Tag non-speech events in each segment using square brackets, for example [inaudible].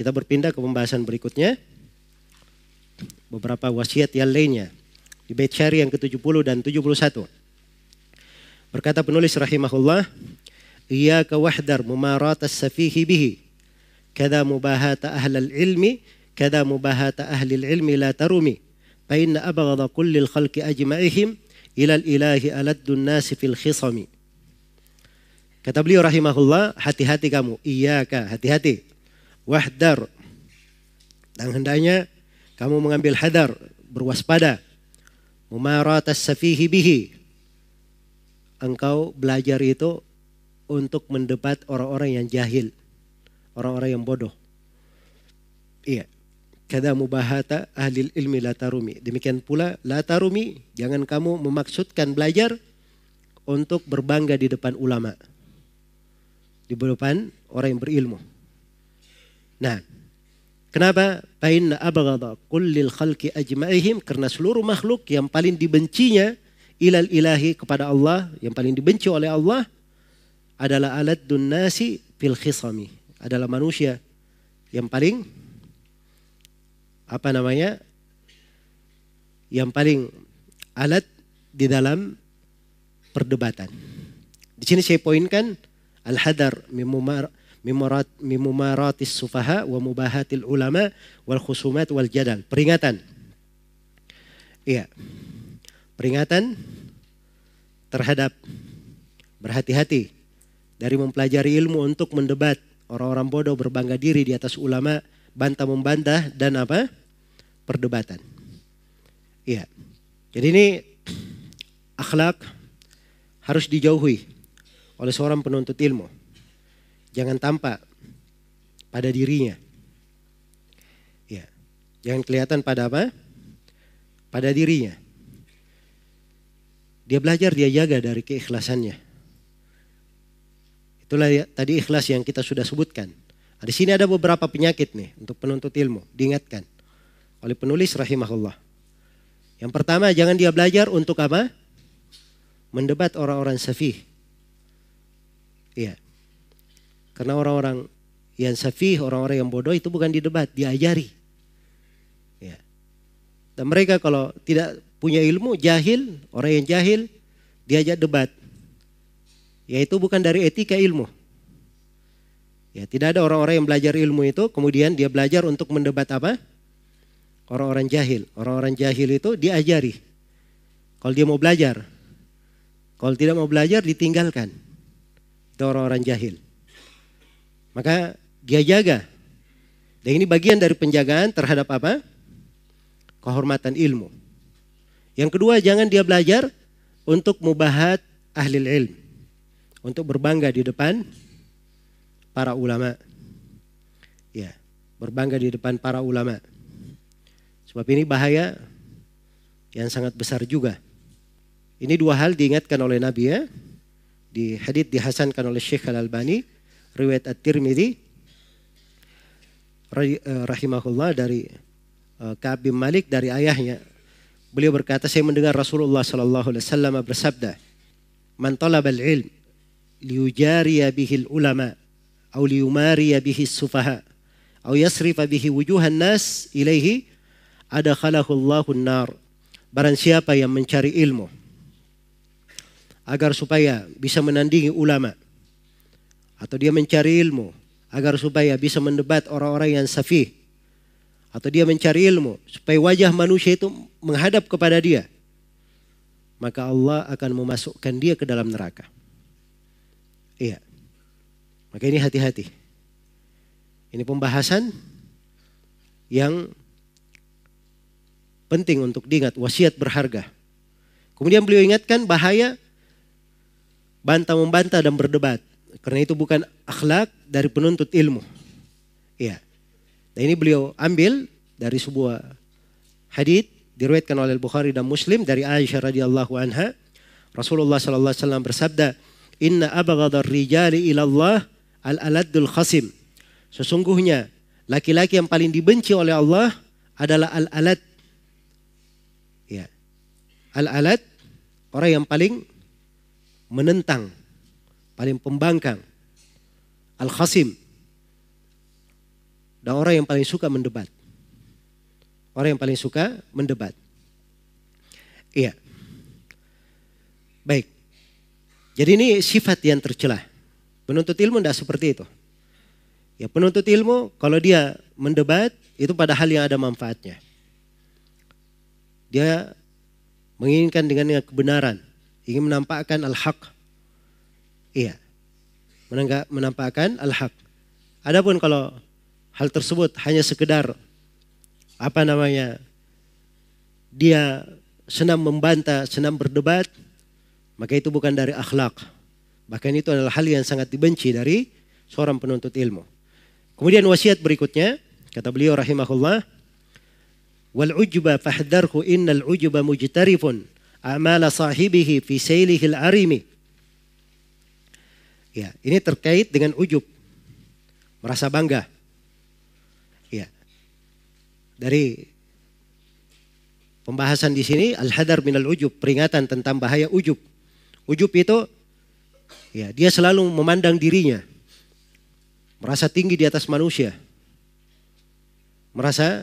Kita berpindah ke pembahasan berikutnya. Beberapa wasiat yang lainnya. Di bait syari yang ke-70 dan 71. Berkata penulis rahimahullah, Iyaka wahdar mumarat as-safihi bihi. Kada mubahata ahlal ilmi, kada mubahata ahli ilmi la tarumi. Fa inna abghadha kullil khalqi ajma'ihim ilal ilahi aladdun nasi fil khisami. Kata beliau rahimahullah, hati-hati kamu. Iyaka, hati-hati. Wahdar. Dan hendaknya kamu mengambil hadar, berwaspada. Mumaratas safihi bihi. Engkau belajar itu untuk mendebat orang-orang yang jahil. Orang-orang yang bodoh. Iya. Kada mubahata ahli ilmi la tarumi. Demikian pula la tarumi. Jangan kamu memaksudkan belajar untuk berbangga di depan ulama. Di depan orang yang berilmu. Nah, kenapa? Painna abghadha kullil khalqi ajma'ihim karena seluruh makhluk yang paling dibencinya ilal ilahi kepada Allah, yang paling dibenci oleh Allah adalah alat dunnasi fil khisami. Adalah manusia yang paling apa namanya? Yang paling alat di dalam perdebatan. Di sini saya poinkan al-hadar mimumaratis sufaha wa mubahatil ulama wal khusumat wal jadal. Peringatan. Iya. Peringatan terhadap berhati-hati dari mempelajari ilmu untuk mendebat orang-orang bodoh berbangga diri di atas ulama, bantah membantah dan apa? perdebatan. Iya. Jadi ini akhlak harus dijauhi oleh seorang penuntut ilmu. Jangan tampak pada dirinya. Ya. Jangan kelihatan pada apa? Pada dirinya. Dia belajar, dia jaga dari keikhlasannya. Itulah ya, tadi ikhlas yang kita sudah sebutkan. Nah, di sini ada beberapa penyakit nih untuk penuntut ilmu, diingatkan oleh penulis rahimahullah. Yang pertama, jangan dia belajar untuk apa? Mendebat orang-orang safih. Iya. Karena orang-orang yang safih, orang-orang yang bodoh itu bukan didebat, diajari. Ya. Dan mereka kalau tidak punya ilmu, jahil, orang yang jahil, diajak debat. Yaitu bukan dari etika ilmu. Ya, tidak ada orang-orang yang belajar ilmu itu, kemudian dia belajar untuk mendebat apa? orang-orang jahil. Orang-orang jahil itu diajari. Kalau dia mau belajar. Kalau tidak mau belajar ditinggalkan. Itu orang-orang jahil. Maka dia jaga. Dan ini bagian dari penjagaan terhadap apa? Kehormatan ilmu. Yang kedua jangan dia belajar untuk mubahat ahli ilm. Untuk berbangga di depan para ulama. Ya, berbangga di depan para ulama. Sebab ini bahaya yang sangat besar juga. Ini dua hal diingatkan oleh Nabi ya. Di hadith dihasankan oleh Syekh Al-Albani, riwayat At-Tirmidzi eh, rahimahullah dari Ka'ab bin Malik dari ayahnya. Beliau berkata, saya mendengar Rasulullah sallallahu alaihi wasallam bersabda, "Man talabal ilm liyujariya bihi ulama atau liyumariya bihi sufaha atau yasrifa bihi wujuhan nas ilaihi ada khalaqullahu nar. Barang siapa yang mencari ilmu agar supaya bisa menandingi ulama atau dia mencari ilmu agar supaya bisa mendebat orang-orang yang safih atau dia mencari ilmu supaya wajah manusia itu menghadap kepada dia maka Allah akan memasukkan dia ke dalam neraka. Iya. Maka ini hati-hati. Ini pembahasan yang penting untuk diingat, wasiat berharga. Kemudian beliau ingatkan bahaya bantah membantah dan berdebat. Karena itu bukan akhlak dari penuntut ilmu. Iya. Dan ini beliau ambil dari sebuah hadis diriwayatkan oleh Bukhari dan Muslim dari Aisyah radhiyallahu anha. Rasulullah sallallahu alaihi wasallam bersabda, "Inna abghadar rijali ila Allah al-aladul khasim." Sesungguhnya laki-laki yang paling dibenci oleh Allah adalah al-alad Al-alat orang yang paling menentang, paling pembangkang. Al-khasim dan orang yang paling suka mendebat. Orang yang paling suka mendebat. Iya. Baik. Jadi ini sifat yang tercela. Penuntut ilmu tidak seperti itu. Ya penuntut ilmu kalau dia mendebat itu pada hal yang ada manfaatnya. Dia menginginkan dengan kebenaran, ingin menampakkan al-haq. Iya. Menampakkan al-haq. Adapun kalau hal tersebut hanya sekedar apa namanya dia senang membantah, senang berdebat, maka itu bukan dari akhlak. Bahkan itu adalah hal yang sangat dibenci dari seorang penuntut ilmu. Kemudian wasiat berikutnya, kata beliau rahimahullah, wal ujuba fahdarhu innal ujuba mujtarifun amala sahibihi fi sailihi al-arimi. Ya, ini terkait dengan ujub. Merasa bangga. Ya. Dari Pembahasan di sini al-hadar minal ujub, peringatan tentang bahaya ujub. Ujub itu ya dia selalu memandang dirinya merasa tinggi di atas manusia. Merasa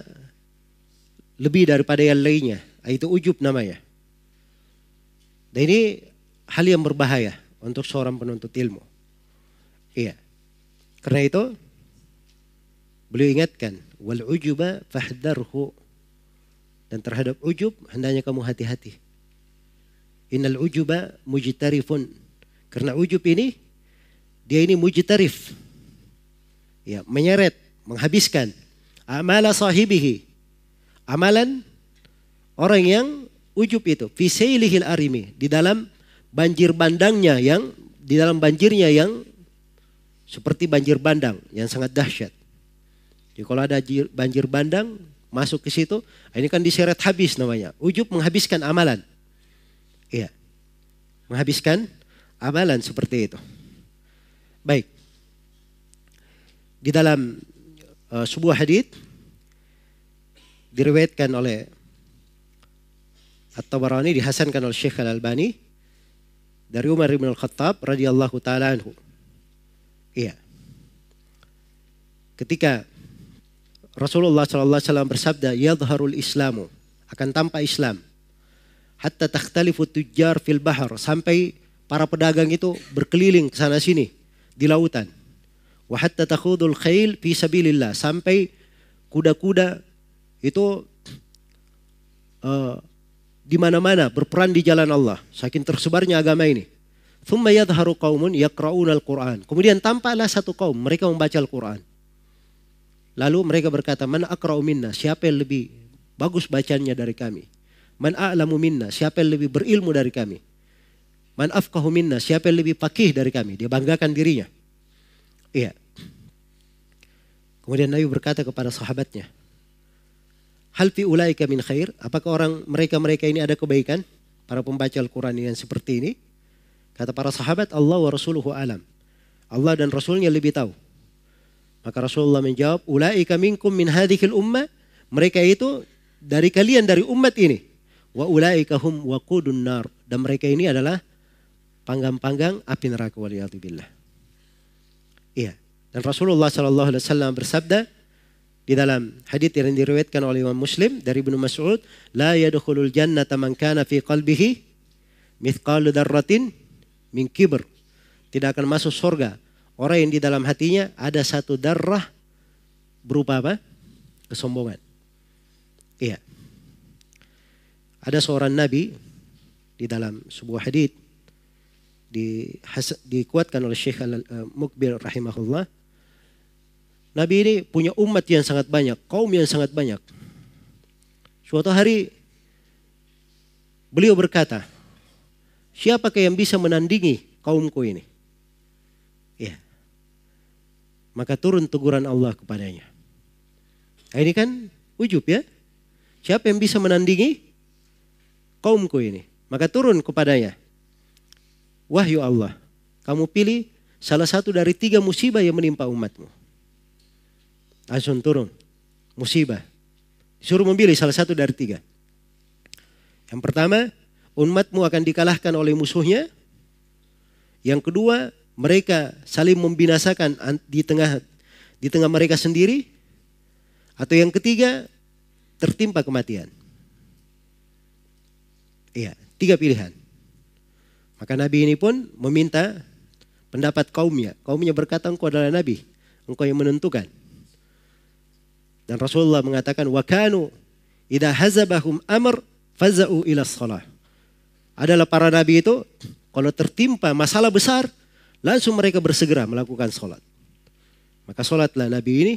lebih daripada yang lainnya. Itu ujub namanya. Dan ini hal yang berbahaya untuk seorang penuntut ilmu. Iya. Karena itu beliau ingatkan wal ujuba fahdarhu dan terhadap ujub hendaknya kamu hati-hati. Innal ujuba mujtarifun. Karena ujub ini dia ini mujtarif. Ya, menyeret, menghabiskan amala sahibihi. Amalan orang yang ujub itu fi arimi di dalam banjir bandangnya yang di dalam banjirnya yang seperti banjir bandang yang sangat dahsyat. Jadi kalau ada banjir bandang masuk ke situ, ini kan diseret habis namanya. Ujub menghabiskan amalan. Iya. Menghabiskan amalan seperti itu. Baik. Di dalam uh, sebuah hadis diriwayatkan oleh At-Tabarani dihasankan oleh Syekh Al-Albani dari Umar bin Al-Khattab radhiyallahu taala anhu. Iya. Ketika Rasulullah SAW bersabda, Yadharul Islamu, akan tampak Islam. Hatta takhtalifu tujjar fil bahar, sampai para pedagang itu berkeliling ke sana sini di lautan. Wa hatta takhudul khail fi sabilillah, sampai kuda-kuda itu uh, di mana-mana berperan di jalan Allah. Saking tersebarnya agama ini. Thumma yadharu al-Qur'an. Kemudian tampaklah satu kaum, mereka membaca Al-Qur'an. Lalu mereka berkata, "Man minna?" Siapa yang lebih bagus bacanya dari kami? "Man a'lamu minna?" Siapa yang lebih berilmu dari kami? "Man minna?" Siapa yang lebih fakih dari kami? Dia banggakan dirinya. Iya. Kemudian Nabi berkata kepada sahabatnya, "Hal fi ulaika min khair?" Apakah orang mereka-mereka ini ada kebaikan? Para pembaca Al-Qur'an yang seperti ini? Kata para sahabat, Allah wa rasuluhu alam. Allah dan Rasulnya lebih tahu. Maka Rasulullah menjawab, Ulaika minkum min hadhil ummah. Mereka itu dari kalian dari umat ini. Wa ulaika hum waqudun nar. Dan mereka ini adalah panggang-panggang api neraka waliyatubillah. Iya. Dan Rasulullah Shallallahu Alaihi Wasallam bersabda di dalam hadits yang diriwayatkan oleh Imam Muslim dari Ibnu Mas'ud, la yadkhulul jannata man kana fi qalbihi mithqalu darratin min. Tidak akan masuk surga Orang yang di dalam hatinya ada satu darah berupa apa? Kesombongan. Iya. Ada seorang nabi di dalam sebuah hadis di, dikuatkan oleh Syekh Al-Mukbir rahimahullah. Nabi ini punya umat yang sangat banyak, kaum yang sangat banyak. Suatu hari beliau berkata, siapakah yang bisa menandingi kaumku ini? Ya. Maka turun teguran Allah kepadanya. Nah, ini kan ujub ya. Siapa yang bisa menandingi kaumku ini? Maka turun kepadanya. Wahyu Allah, kamu pilih salah satu dari tiga musibah yang menimpa umatmu. Langsung turun. Musibah. Disuruh memilih salah satu dari tiga. Yang pertama, umatmu akan dikalahkan oleh musuhnya. Yang kedua, mereka saling membinasakan di tengah di tengah mereka sendiri. Atau yang ketiga, tertimpa kematian. Iya, tiga pilihan. Maka Nabi ini pun meminta pendapat kaumnya. Kaumnya berkata engkau adalah Nabi. Engkau yang menentukan. Dan Rasulullah mengatakan, Wakanu idha hazabahum amr faza'u ila salah. Adalah para Nabi itu, kalau tertimpa masalah besar, langsung mereka bersegera melakukan sholat. Maka sholatlah Nabi ini,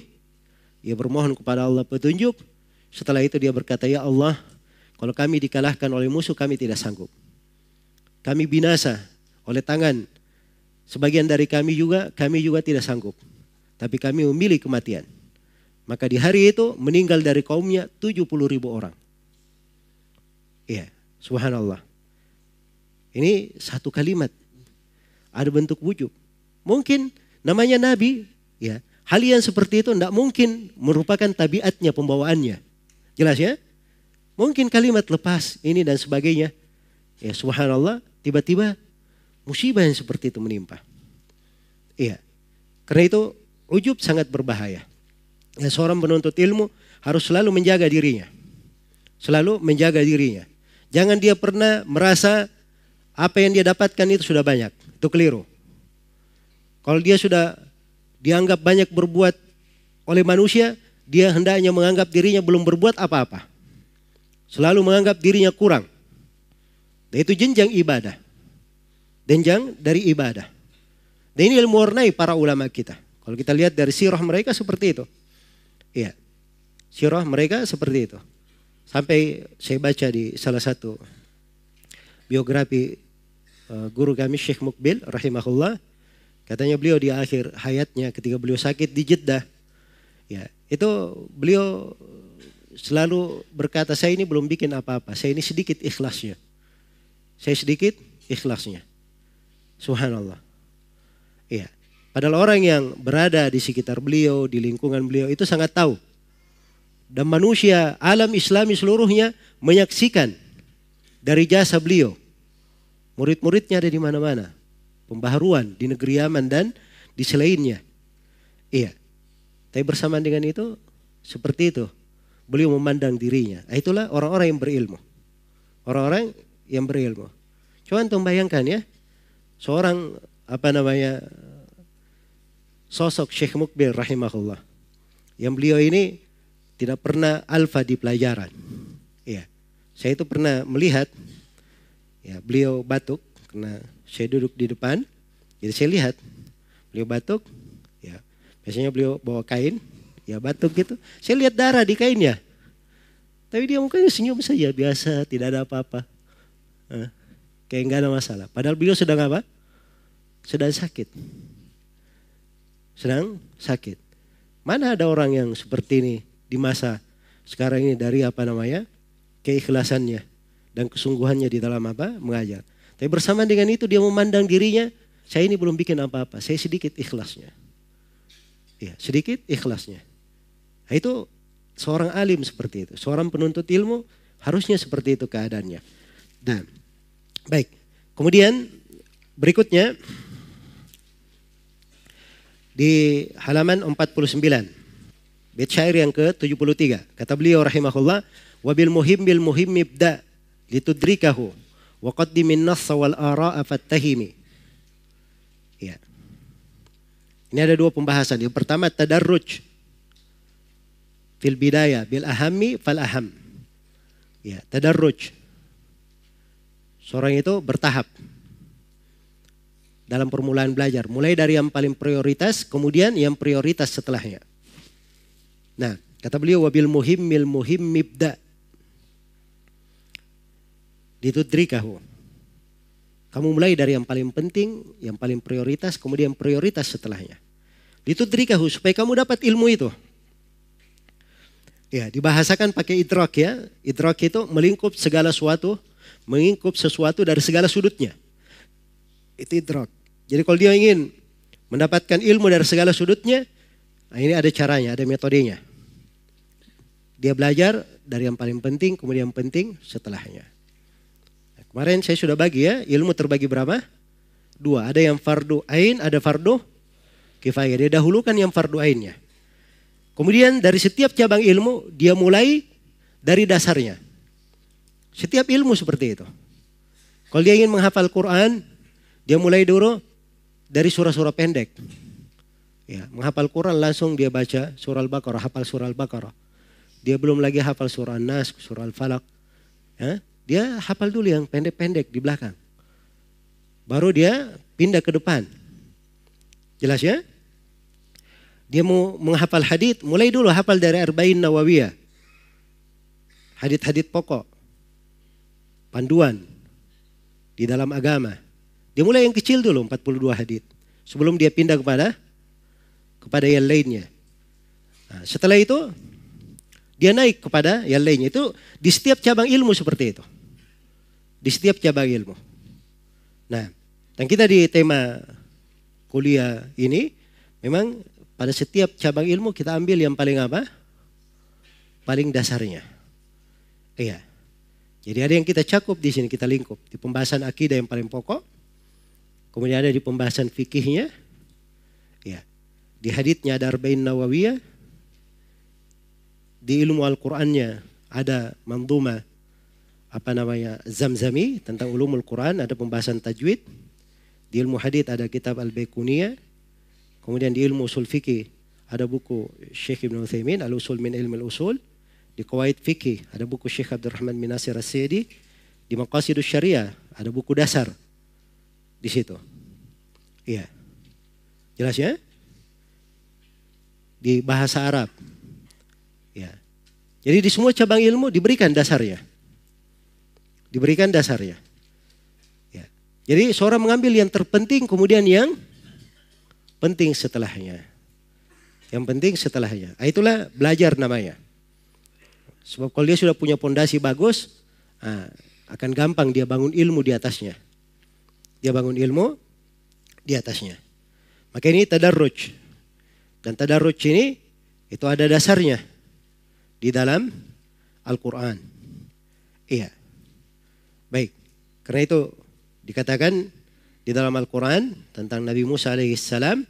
ia bermohon kepada Allah petunjuk. Setelah itu dia berkata, Ya Allah, kalau kami dikalahkan oleh musuh, kami tidak sanggup. Kami binasa oleh tangan. Sebagian dari kami juga, kami juga tidak sanggup. Tapi kami memilih kematian. Maka di hari itu meninggal dari kaumnya 70 ribu orang. Iya, subhanallah. Ini satu kalimat. Ada bentuk wujud. Mungkin namanya Nabi, ya. Hal yang seperti itu tidak mungkin merupakan tabiatnya, pembawaannya. Jelas ya? Mungkin kalimat lepas ini dan sebagainya. Ya subhanallah, tiba-tiba musibah yang seperti itu menimpa. Iya. Karena itu ujub sangat berbahaya. Ya, seorang penuntut ilmu harus selalu menjaga dirinya. Selalu menjaga dirinya. Jangan dia pernah merasa apa yang dia dapatkan itu sudah banyak. Itu keliru. Kalau dia sudah dianggap banyak berbuat oleh manusia, dia hendaknya menganggap dirinya belum berbuat apa-apa. Selalu menganggap dirinya kurang. Dan itu jenjang ibadah. Jenjang dari ibadah. Dan ini ilmu warnai para ulama kita. Kalau kita lihat dari sirah mereka seperti itu. Iya. Sirah mereka seperti itu. Sampai saya baca di salah satu biografi uh, guru kami Syekh Mukbil rahimahullah Katanya beliau di akhir hayatnya ketika beliau sakit di Jeddah, ya itu beliau selalu berkata saya ini belum bikin apa-apa, saya ini sedikit ikhlasnya, saya sedikit ikhlasnya, subhanallah. Iya. Padahal orang yang berada di sekitar beliau, di lingkungan beliau itu sangat tahu. Dan manusia alam islami seluruhnya menyaksikan dari jasa beliau. Murid-muridnya ada di mana-mana pembaharuan di negeri Yaman dan di selainnya. Iya. Tapi bersamaan dengan itu seperti itu. Beliau memandang dirinya. Nah, itulah orang-orang yang berilmu. Orang-orang yang berilmu. Coba antum bayangkan ya. Seorang apa namanya sosok Syekh Mukbil rahimahullah. Yang beliau ini tidak pernah alfa di pelajaran. Saya itu pernah melihat ya beliau batuk karena saya duduk di depan, jadi saya lihat beliau batuk, ya biasanya beliau bawa kain, ya batuk gitu. Saya lihat darah di kainnya. Tapi dia mukanya senyum saja biasa, tidak ada apa-apa. Nah, kayak nggak ada masalah. Padahal beliau sedang apa? Sedang sakit. Sedang sakit. Mana ada orang yang seperti ini di masa sekarang ini dari apa namanya? Keikhlasannya dan kesungguhannya di dalam apa? mengajar. Tapi bersama dengan itu dia memandang dirinya, saya ini belum bikin apa-apa, saya sedikit ikhlasnya. Ya, sedikit ikhlasnya. Nah, itu seorang alim seperti itu, seorang penuntut ilmu harusnya seperti itu keadaannya. Nah, baik. Kemudian berikutnya di halaman 49 bait syair yang ke-73 kata beliau rahimahullah wabil muhim bil muhim ibda litudrikahu Waqaddimin nassa wal ara'a fattahimi. Ya. Ini ada dua pembahasan. Yang pertama tadarruj fil bidaya bil ahami fal aham. Ya, tadarruj. Seorang itu bertahap dalam permulaan belajar. Mulai dari yang paling prioritas, kemudian yang prioritas setelahnya. Nah, kata beliau wabil muhim mil muhim mibda ditudrikahu. Kamu mulai dari yang paling penting, yang paling prioritas, kemudian prioritas setelahnya. Ditudrikahu supaya kamu dapat ilmu itu. Ya, dibahasakan pakai idrak ya. Idrak itu melingkup segala sesuatu, mengingkup sesuatu dari segala sudutnya. Itu idrak. Jadi kalau dia ingin mendapatkan ilmu dari segala sudutnya, nah ini ada caranya, ada metodenya. Dia belajar dari yang paling penting, kemudian yang penting setelahnya. Kemarin saya sudah bagi ya, ilmu terbagi berapa? Dua, ada yang fardu ain, ada fardu kifayah. Dia dahulukan yang fardu ainnya. Kemudian dari setiap cabang ilmu dia mulai dari dasarnya. Setiap ilmu seperti itu. Kalau dia ingin menghafal Quran, dia mulai dulu dari surah-surah pendek. Ya, menghafal Quran langsung dia baca surah Al-Baqarah, hafal surah Al-Baqarah. Dia belum lagi hafal surah An-Nas, surah Al-Falaq. Ya, dia hafal dulu yang pendek-pendek di belakang. Baru dia pindah ke depan. Jelas ya? Dia mau menghafal hadith, mulai dulu hafal dari Arba'in Nawawiyah. Hadith-hadith pokok. Panduan di dalam agama. Dia mulai yang kecil dulu 42 hadith. Sebelum dia pindah kepada kepada yang lainnya. Nah, setelah itu dia naik kepada yang lainnya. Itu di setiap cabang ilmu seperti itu. Di setiap cabang ilmu. Nah, dan kita di tema kuliah ini memang pada setiap cabang ilmu kita ambil yang paling apa? Paling dasarnya. Iya. Jadi ada yang kita cakup di sini, kita lingkup. Di pembahasan akidah yang paling pokok. Kemudian ada di pembahasan fikihnya. Ya. Di hadithnya ada Arba'in Nawawiyah. Di ilmu Al-Qur'annya ada manduma apa namanya Zamzami tentang ulumul Quran, ada pembahasan tajwid. Di ilmu hadith ada kitab Al-Baikuniyah Kemudian di ilmu usul fikih ada buku Syekh Ibn Uthaymin Al-Usul min Ilmi Al-Usul. Di Qawaid Fikih ada buku Syekh Abdurrahman bin Nasir As-Sidi. Di Maqasidus Syariah ada buku dasar di situ. Iya. Jelas ya? Di bahasa Arab. Ya. Jadi di semua cabang ilmu diberikan dasarnya. Diberikan dasarnya. Ya. Jadi seorang mengambil yang terpenting kemudian yang penting setelahnya. Yang penting setelahnya. Nah, itulah belajar namanya. Sebab kalau dia sudah punya pondasi bagus, nah, akan gampang dia bangun ilmu di atasnya. Dia bangun ilmu di atasnya. Maka ini tadarruj. Dan tadarruj ini itu ada dasarnya di dalam Al-Quran. Iya. Baik. Karena itu dikatakan di dalam Al-Quran tentang Nabi Musa alaihissalam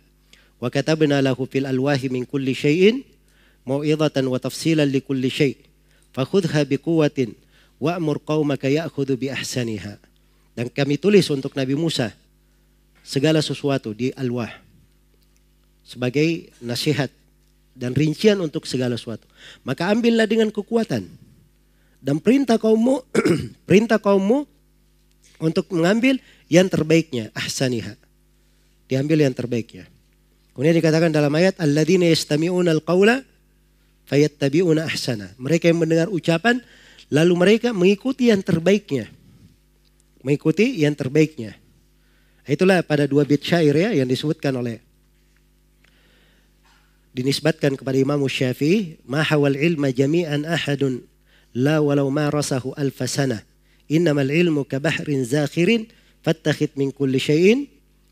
wa katabna lahu fil alwahi min kulli syai'in mau'izatan wa tafsilan li kulli syai' fakhudha biquwwatin wa'mur qaumaka ya'khudhu bi ahsaniha dan kami tulis untuk Nabi Musa segala sesuatu di alwah sebagai nasihat dan rincian untuk segala sesuatu maka ambillah dengan kekuatan dan perintah kaummu [clears throat] perintah kaummu untuk mengambil yang terbaiknya, ahsaniha. Diambil yang terbaiknya. Kemudian dikatakan dalam ayat alladzina yastami'una al-qaula fayattabi'una ahsana. Mereka yang mendengar ucapan lalu mereka mengikuti yang terbaiknya. Mengikuti yang terbaiknya. Itulah pada dua bait syair ya yang disebutkan oleh dinisbatkan kepada Imam Syafi'i, "Ma hawal ilma jami'an ahadun la walau ma rasahu alfasana. Innamal ilmu ka bahrin zakhirin Fattakhid min kulli syai'in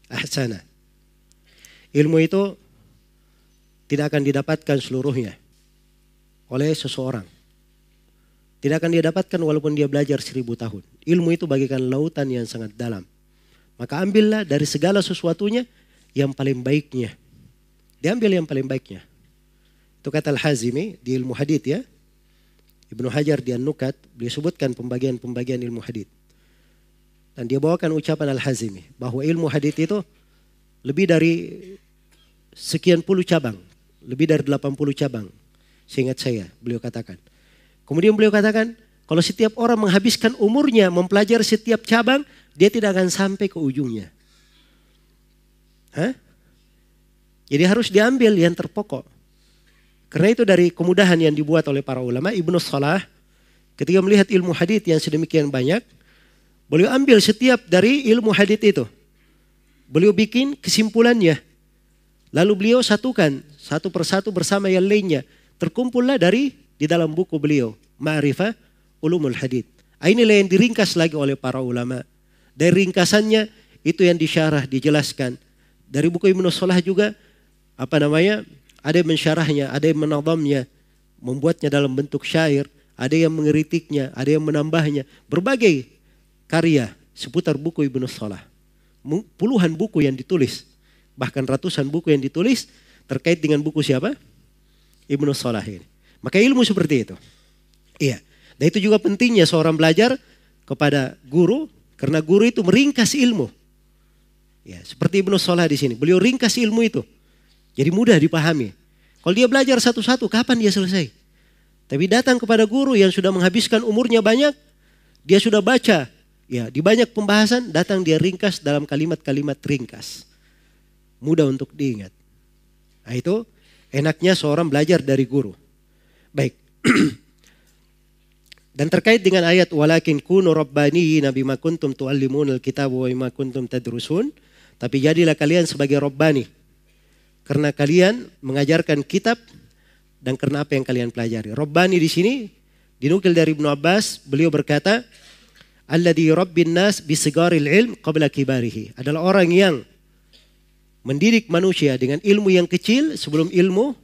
ahsana. Ilmu itu tidak akan didapatkan seluruhnya oleh seseorang. Tidak akan dia dapatkan walaupun dia belajar seribu tahun. Ilmu itu bagikan lautan yang sangat dalam. Maka ambillah dari segala sesuatunya yang paling baiknya. Diambil yang paling baiknya. Itu kata Al-Hazimi di ilmu hadith ya. Ibnu Hajar di An-Nukat, beliau sebutkan pembagian-pembagian ilmu hadith. Dan dia bawakan ucapan Al-Hazimi bahwa ilmu hadith itu lebih dari sekian puluh cabang, lebih dari 80 cabang. Seingat saya, beliau katakan. Kemudian beliau katakan, kalau setiap orang menghabiskan umurnya mempelajari setiap cabang, dia tidak akan sampai ke ujungnya. Hah? Jadi harus diambil yang terpokok. Karena itu dari kemudahan yang dibuat oleh para ulama, Ibnu Salah ketika melihat ilmu hadith yang sedemikian banyak, Beliau ambil setiap dari ilmu hadith itu. Beliau bikin kesimpulannya. Lalu beliau satukan satu persatu bersama yang lainnya. Terkumpullah dari di dalam buku beliau. Ma'rifah ulumul hadith. Ah, inilah yang diringkas lagi oleh para ulama. Dari ringkasannya itu yang disyarah, dijelaskan. Dari buku Ibnu Salah juga apa namanya? Ada yang mensyarahnya, ada yang menadamnya, membuatnya dalam bentuk syair, ada yang mengeritiknya, ada yang menambahnya. Berbagai karya seputar buku Ibnu Salah. Puluhan buku yang ditulis, bahkan ratusan buku yang ditulis terkait dengan buku siapa? Ibnu Salah ini. Maka ilmu seperti itu. Iya. Dan itu juga pentingnya seorang belajar kepada guru karena guru itu meringkas ilmu. Ya, seperti Ibnu Salah di sini. Beliau ringkas ilmu itu. Jadi mudah dipahami. Kalau dia belajar satu-satu, kapan dia selesai? Tapi datang kepada guru yang sudah menghabiskan umurnya banyak, dia sudah baca, ya di banyak pembahasan, datang dia ringkas dalam kalimat-kalimat ringkas. Mudah untuk diingat. Nah itu enaknya seorang belajar dari guru. Baik. [clears throat] Dan terkait dengan ayat walakin kunu rabbaniyina bima kuntum tuallimunal kitab wa bima kuntum tadrusun, tapi jadilah kalian sebagai rabbani. Karena kalian mengajarkan kitab dan karena apa yang kalian pelajari. Rabbani di sini dinukil dari Ibnu Abbas, beliau berkata, Alladhi rabbin nas bisigaril ilm qabla kibarihi. Adalah orang yang mendidik manusia dengan ilmu yang kecil sebelum ilmu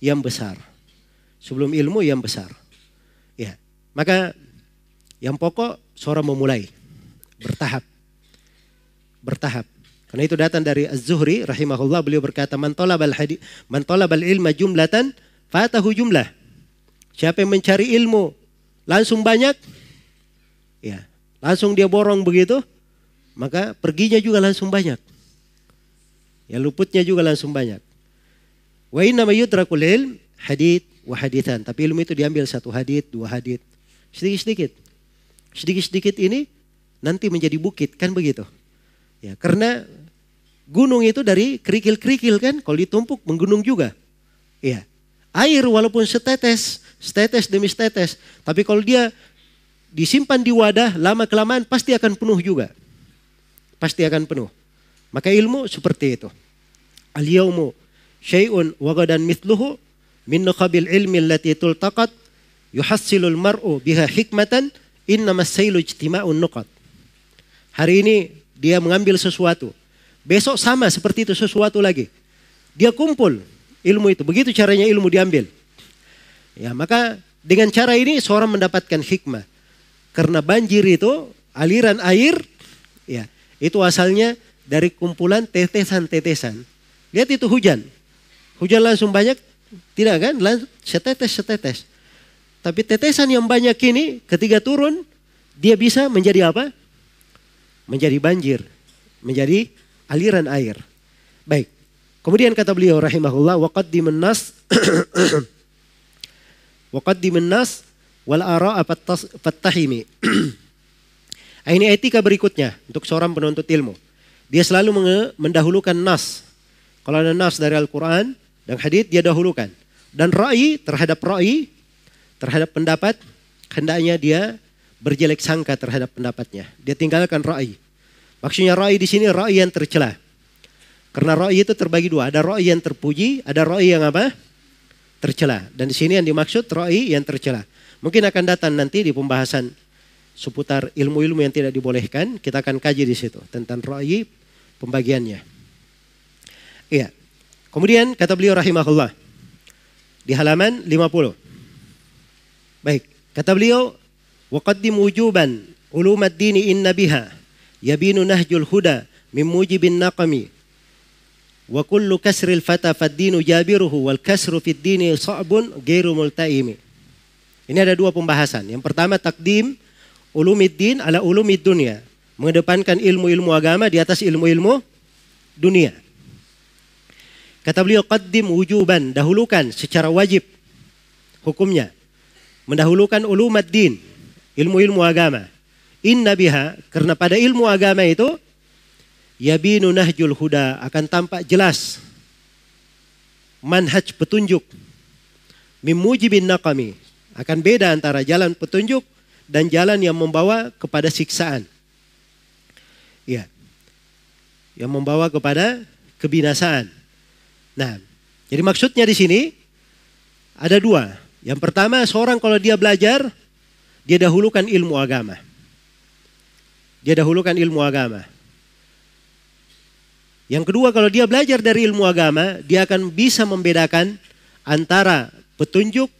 yang besar. Sebelum ilmu yang besar. Ya. Maka yang pokok seorang memulai bertahap. Bertahap. Karena itu datang dari Az-Zuhri rahimahullah beliau berkata man talabal hadis man talabal ilma jumlatan Fatahu jumlah. Siapa yang mencari ilmu langsung banyak, ya langsung dia borong begitu, maka perginya juga langsung banyak. Ya luputnya juga langsung banyak. Wa inna ma yudrakul ilm hadith wa hadithan. Tapi ilmu itu diambil satu hadith, dua hadith. Sedikit-sedikit. Sedikit-sedikit ini nanti menjadi bukit, kan begitu. Ya, karena gunung itu dari kerikil-kerikil kan, kalau ditumpuk menggunung juga. Iya. Air walaupun setetes, setetes demi setetes. Tapi kalau dia disimpan di wadah, lama kelamaan pasti akan penuh juga. Pasti akan penuh. Maka ilmu seperti itu. Al-yawmu syai'un wagadan mithluhu min nuqabil ilmi allati tultaqat yuhassilul mar'u biha hikmatan innama sailu ijtima'un nuqat. Hari ini dia mengambil sesuatu. Besok sama seperti itu sesuatu lagi. Dia kumpul ilmu itu. Begitu caranya ilmu diambil. Ya, maka dengan cara ini seorang mendapatkan hikmah. Karena banjir itu aliran air ya, itu asalnya dari kumpulan tetesan-tetesan. Lihat itu hujan. Hujan langsung banyak, tidak kan? Langsung setetes-setetes. Tapi tetesan yang banyak ini ketika turun dia bisa menjadi apa? Menjadi banjir, menjadi aliran air. Baik. Kemudian kata beliau rahimahullah waqaddimun nas [coughs] waqaddimun nas wal ara'a fattahimi. [coughs] Ini etika berikutnya untuk seorang penuntut ilmu. Dia selalu mendahulukan nas. Kalau ada nas dari Al-Quran dan hadith dia dahulukan. Dan ra'i terhadap ra'i, terhadap pendapat, hendaknya dia berjelek sangka terhadap pendapatnya. Dia tinggalkan ra'i. Maksudnya ra'i di sini ra'i yang tercela. Karena ro'i itu terbagi dua. Ada ro'i yang terpuji, ada ro'i yang apa? Tercela. Dan di sini yang dimaksud ro'i yang tercela. Mungkin akan datang nanti di pembahasan seputar ilmu-ilmu yang tidak dibolehkan. Kita akan kaji di situ tentang ro'i pembagiannya. Iya. Kemudian kata beliau rahimahullah. Di halaman 50. Baik. Kata beliau. Waqaddim wujuban ulumad dini inna biha. Yabinu nahjul huda min mujibin naqami Wa kullu kasril fata faddinu jabiruhu wal kasru fid dini sa'bun ghairu multaimi. Ini ada dua pembahasan. Yang pertama takdim ulumiddin ala ulumid dunia. Mengedepankan ilmu-ilmu agama di atas ilmu-ilmu dunia. Kata beliau qaddim wujuban, dahulukan secara wajib hukumnya. Mendahulukan ulumad din, ilmu-ilmu agama. Inna biha, karena pada ilmu agama itu yabinu nahjul huda akan tampak jelas manhaj petunjuk mimujibin naqami akan beda antara jalan petunjuk dan jalan yang membawa kepada siksaan. Ya. Yang membawa kepada kebinasaan. Nah, jadi maksudnya di sini ada dua. Yang pertama, seorang kalau dia belajar, dia dahulukan ilmu agama. Dia dahulukan ilmu agama. Yang kedua kalau dia belajar dari ilmu agama, dia akan bisa membedakan antara petunjuk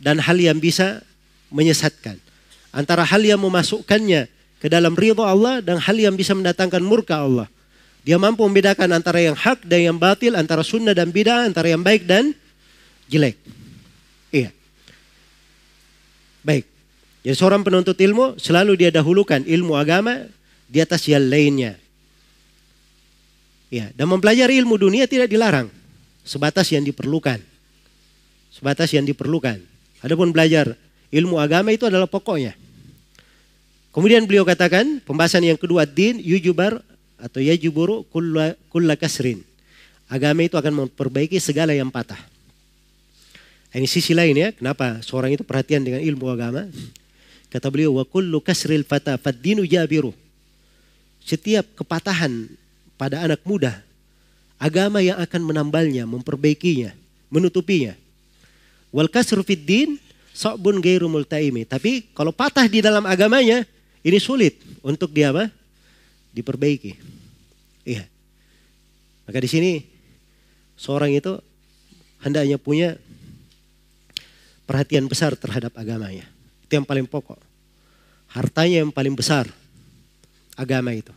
dan hal yang bisa menyesatkan. Antara hal yang memasukkannya ke dalam ridho Allah dan hal yang bisa mendatangkan murka Allah. Dia mampu membedakan antara yang hak dan yang batil, antara sunnah dan bidah, antara yang baik dan jelek. Iya. Baik. Jadi seorang penuntut ilmu selalu dia dahulukan ilmu agama di atas yang lainnya. Ya, dan mempelajari ilmu dunia tidak dilarang sebatas yang diperlukan. Sebatas yang diperlukan. Adapun belajar ilmu agama itu adalah pokoknya. Kemudian beliau katakan pembahasan yang kedua din yujubar atau yajuburu kulla, kulla kasrin. Agama itu akan memperbaiki segala yang patah. Ini sisi lain ya, kenapa seorang itu perhatian dengan ilmu agama. Kata beliau, wa kullu kasril fata faddinu jabiru. Setiap kepatahan pada anak muda, agama yang akan menambalnya, memperbaikinya, menutupinya. Wal kasru fid din sa'bun gairu multaimi. Tapi kalau patah di dalam agamanya, ini sulit untuk dia apa? Diperbaiki. Iya. Maka di sini seorang itu hendaknya punya perhatian besar terhadap agamanya. Itu yang paling pokok. Hartanya yang paling besar. Agama itu.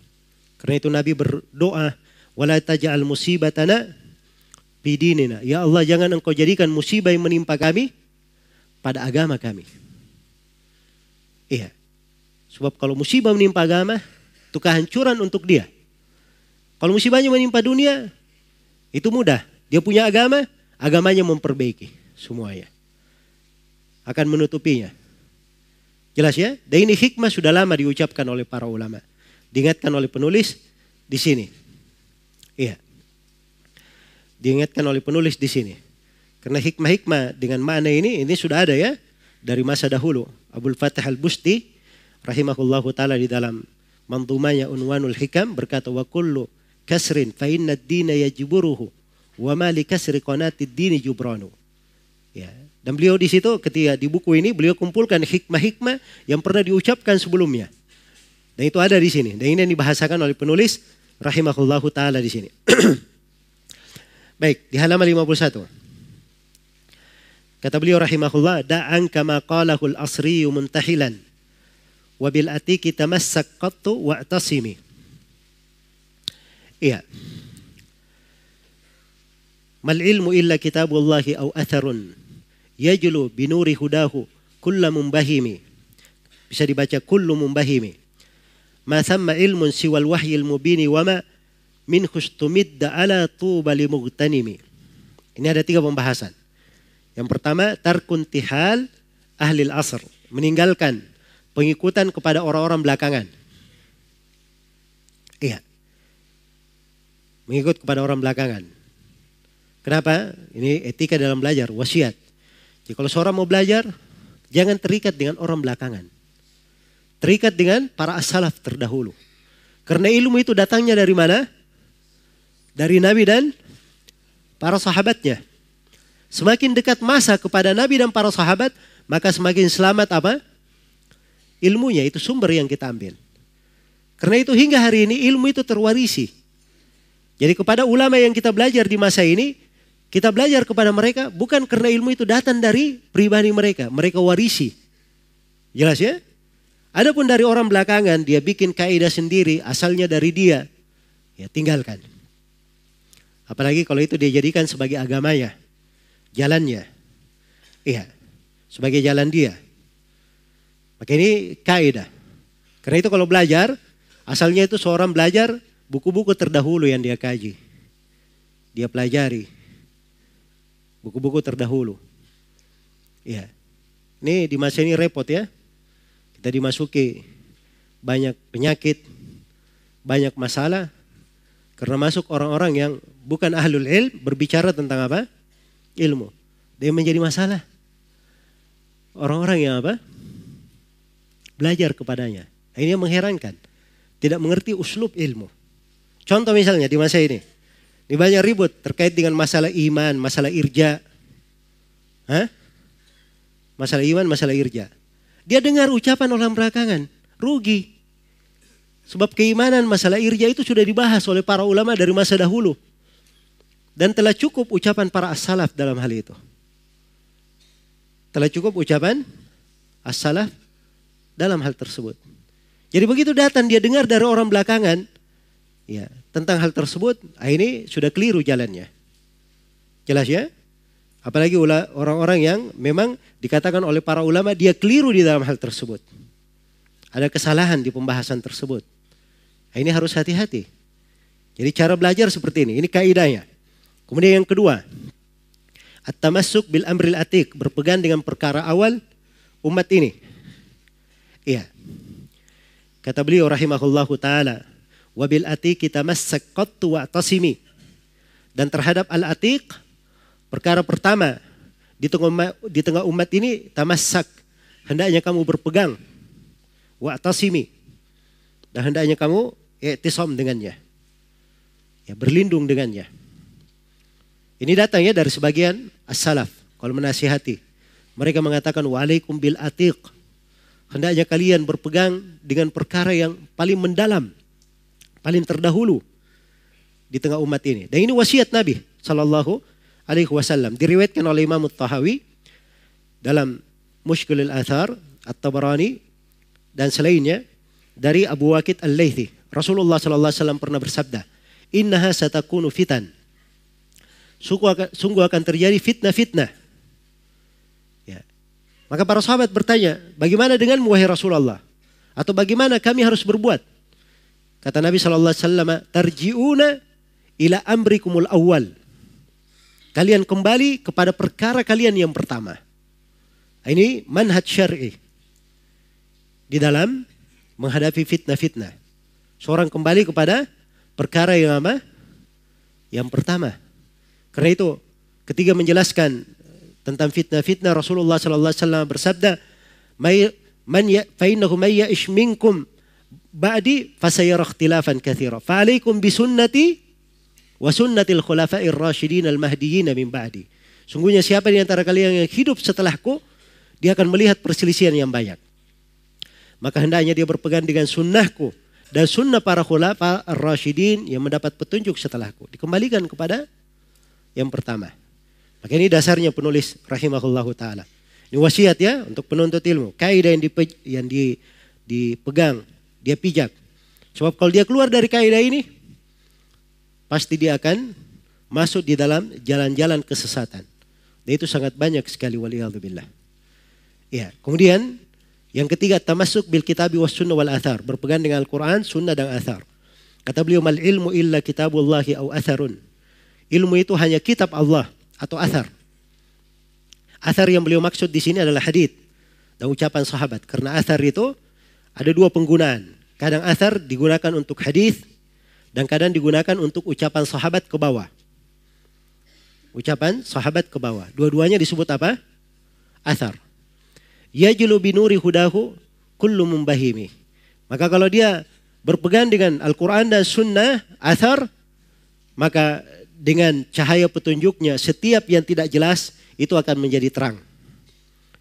Karena itu Nabi berdoa, "Wala taj'al musibatana bidinina." Ya Allah, jangan Engkau jadikan musibah yang menimpa kami pada agama kami. Iya. Sebab kalau musibah menimpa agama, itu kehancuran untuk dia. Kalau musibahnya menimpa dunia, itu mudah. Dia punya agama, agamanya memperbaiki semuanya. Akan menutupinya. Jelas ya? Dan ini hikmah sudah lama diucapkan oleh para ulama. Diingatkan oleh penulis di sini. Iya. Diingatkan oleh penulis di sini. Karena hikmah-hikmah dengan makna ini, ini sudah ada ya. Dari masa dahulu. Abdul Fatah al-Busti rahimahullahu ta'ala di dalam mantumanya Unwanul Hikam berkata wa kullu kasrin fa inna ad-dina yajburuhu wa ma li kasri qanati ad-dini jubranu. Ya, dan beliau di situ ketika di buku ini beliau kumpulkan hikmah-hikmah yang pernah diucapkan sebelumnya. Dan itu ada di sini. Dan ini yang dibahasakan oleh penulis rahimahullahu taala di sini. [clears throat] Baik, di halaman 51. Kata beliau rahimahullah, da'an kama qalahu al-asri muntahilan wa bil atiki tamassak qattu wa'tasimi. Iya. Mal ilmu illa kitabullahi au atharun yajlu binuri hudahu kulla mumbahimi. Bisa dibaca kullu mumbahimi. Ma thamma ilmun siwal wahyil mubini wa ma min khustumidda ala tuba limugtanimi. Ini ada tiga pembahasan. Yang pertama, tarkun tihal ahli asr. Meninggalkan pengikutan kepada orang-orang belakangan. Iya. Mengikut kepada orang belakangan. Kenapa? Ini etika dalam belajar, wasiat. Jadi kalau seorang mau belajar, jangan terikat dengan orang belakangan. Terikat dengan para as-salaf terdahulu. Karena ilmu itu datangnya dari mana? Dari Nabi dan para sahabatnya. Semakin dekat masa kepada Nabi dan para sahabat, maka semakin selamat apa? Ilmunya itu sumber yang kita ambil. Karena itu hingga hari ini ilmu itu terwarisi. Jadi kepada ulama yang kita belajar di masa ini, kita belajar kepada mereka bukan karena ilmu itu datang dari pribadi mereka, mereka warisi. Jelas ya? Adapun dari orang belakangan dia bikin kaidah sendiri, asalnya dari dia. Ya tinggalkan. Apalagi kalau itu dia jadikan sebagai agamanya, jalannya. Iya, sebagai jalan dia. Maka ini kaidah. Karena itu kalau belajar, asalnya itu seorang belajar buku-buku terdahulu yang dia kaji. Dia pelajari buku-buku terdahulu. Ya. Ini di masa ini repot ya. Kita dimasuki banyak penyakit, banyak masalah karena masuk orang-orang yang bukan ahlul ilm berbicara tentang apa? Ilmu. Dia menjadi masalah. Orang-orang yang apa? Belajar kepadanya. Ini yang mengherankan. Tidak mengerti uslub ilmu. Contoh misalnya di masa ini. Ini banyak ribut terkait dengan masalah iman, masalah irja. Hah? Masalah iman, masalah irja. Dia dengar ucapan orang belakangan, rugi. Sebab keimanan masalah irja itu sudah dibahas oleh para ulama dari masa dahulu. Dan telah cukup ucapan para as-salaf dalam hal itu. Telah cukup ucapan as-salaf dalam hal tersebut. Jadi begitu datang dia dengar dari orang belakangan, ya tentang hal tersebut, ah, ini sudah keliru jalannya. Jelas ya? Apalagi orang-orang yang memang dikatakan oleh para ulama dia keliru di dalam hal tersebut. Ada kesalahan di pembahasan tersebut. Nah, ini harus hati-hati. Jadi cara belajar seperti ini. Ini kaidahnya. Kemudian yang kedua. At-tamassuk bil amril atik. Berpegang dengan perkara awal umat ini. Iya. Kata beliau rahimahullahu ta'ala. Wabil atik kita masak qattu wa'tasimi. Dan terhadap al-atik Perkara pertama di tengah umat, di tengah umat ini tamasak hendaknya kamu berpegang wa tasimi dan hendaknya kamu i'tisam dengannya. Ya, berlindung dengannya. Ini datangnya dari sebagian as-salaf kalau menasihati. Mereka mengatakan waalaikum bil atiq. Hendaknya kalian berpegang dengan perkara yang paling mendalam, paling terdahulu di tengah umat ini. Dan ini wasiat Nabi sallallahu alaihi wasallam. Diriwayatkan oleh Imam Tahawi dalam Mushkilul Athar At-Tabarani dan selainnya dari Abu Waqid Al-Laythi. Rasulullah sallallahu alaihi wasallam pernah bersabda, "Innaha satakunu fitan." Sungguh akan, terjadi fitnah-fitnah. Ya. Maka para sahabat bertanya, bagaimana dengan wahai Rasulullah? Atau bagaimana kami harus berbuat? Kata Nabi sallallahu alaihi wasallam, "Tarji'una ila amrikumul awal." Kalian kembali kepada perkara kalian yang pertama. Ini manhaj syar'i. Di dalam menghadapi fitnah-fitnah. Seorang kembali kepada perkara yang apa? Yang pertama. Karena itu ketika menjelaskan tentang fitnah-fitnah Rasulullah sallallahu alaihi wasallam bersabda, "Man ya fa innahu may ya'ish minkum ba'di fasayara ikhtilafan katsira. Fa alaikum bi sunnati wa sunnatil khulafa'ir rasyidin al mahdiyyin min ba'di. Sungguhnya siapa di antara kalian yang hidup setelahku, dia akan melihat perselisihan yang banyak. Maka hendaknya dia berpegang dengan sunnahku dan sunnah para khulafa ar-rasyidin yang mendapat petunjuk setelahku. Dikembalikan kepada yang pertama. Maka ini dasarnya penulis rahimahullahu taala. Ini wasiat ya untuk penuntut ilmu. Kaidah yang, dipe, yang di, dipegang, dia pijak. Sebab kalau dia keluar dari kaidah ini, pasti dia akan masuk di dalam jalan-jalan kesesatan. Dan itu sangat banyak sekali waliyadzubillah. Ya, kemudian yang ketiga tamasuk bil kitabi was sunnah wal athar, berpegang dengan Al-Qur'an, sunnah dan athar. Kata beliau mal ilmu illa kitabullahi au atharun. Ilmu itu hanya kitab Allah atau athar. Athar yang beliau maksud di sini adalah hadith dan ucapan sahabat. Karena athar itu ada dua penggunaan. Kadang athar digunakan untuk hadith dan kadang digunakan untuk ucapan sahabat ke bawah. Ucapan sahabat ke bawah. Dua-duanya disebut apa? Athar. Yajlu binuri hudahu kullu mumbahimi. Maka kalau dia berpegang dengan Al-Quran dan Sunnah, athar, maka dengan cahaya petunjuknya setiap yang tidak jelas itu akan menjadi terang.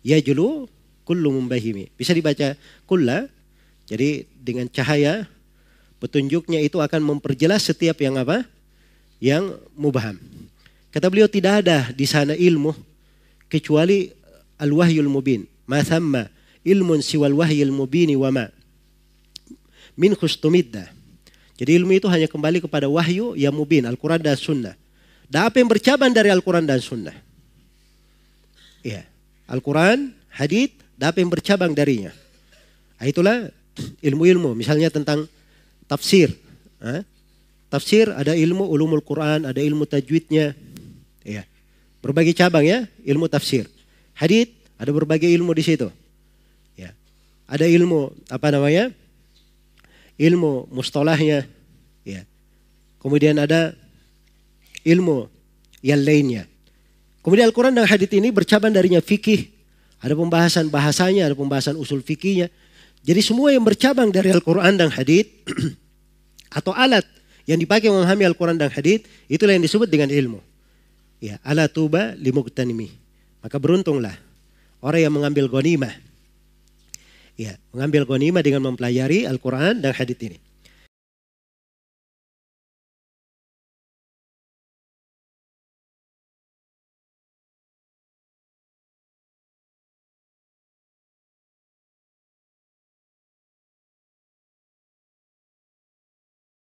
Yajlu kullu mumbahimi. Bisa dibaca kulla, jadi dengan cahaya petunjuknya itu akan memperjelas setiap yang apa? Yang mubaham. Kata beliau tidak ada di sana ilmu kecuali al-wahyul mubin. Ma thamma ilmun siwal wahyul mubini wa ma min khustumidda. Jadi ilmu itu hanya kembali kepada wahyu yang mubin, Al-Quran dan Sunnah. Dan apa yang bercabang dari Al-Quran dan Sunnah? Ya, Al-Quran, hadith, dan apa yang bercabang darinya. Nah, itulah ilmu-ilmu, misalnya tentang tafsir. Tafsir ada ilmu ulumul Quran, ada ilmu tajwidnya. Ya. Berbagai cabang ya, ilmu tafsir. Hadith ada berbagai ilmu di situ. Ya. Ada ilmu apa namanya? Ilmu mustalahnya. Ya. Kemudian ada ilmu yang lainnya. Kemudian Al-Quran dan hadith ini bercabang darinya fikih. Ada pembahasan bahasanya, ada pembahasan usul fikihnya. Jadi semua yang bercabang dari Al-Quran dan hadith [clears throat] atau alat yang dipakai memahami Al-Quran dan Hadith itulah yang disebut dengan ilmu. Ya, ala tuba limuktanimi. Maka beruntunglah orang yang mengambil gonimah. Ya, mengambil gonimah dengan mempelajari Al-Quran dan Hadith ini.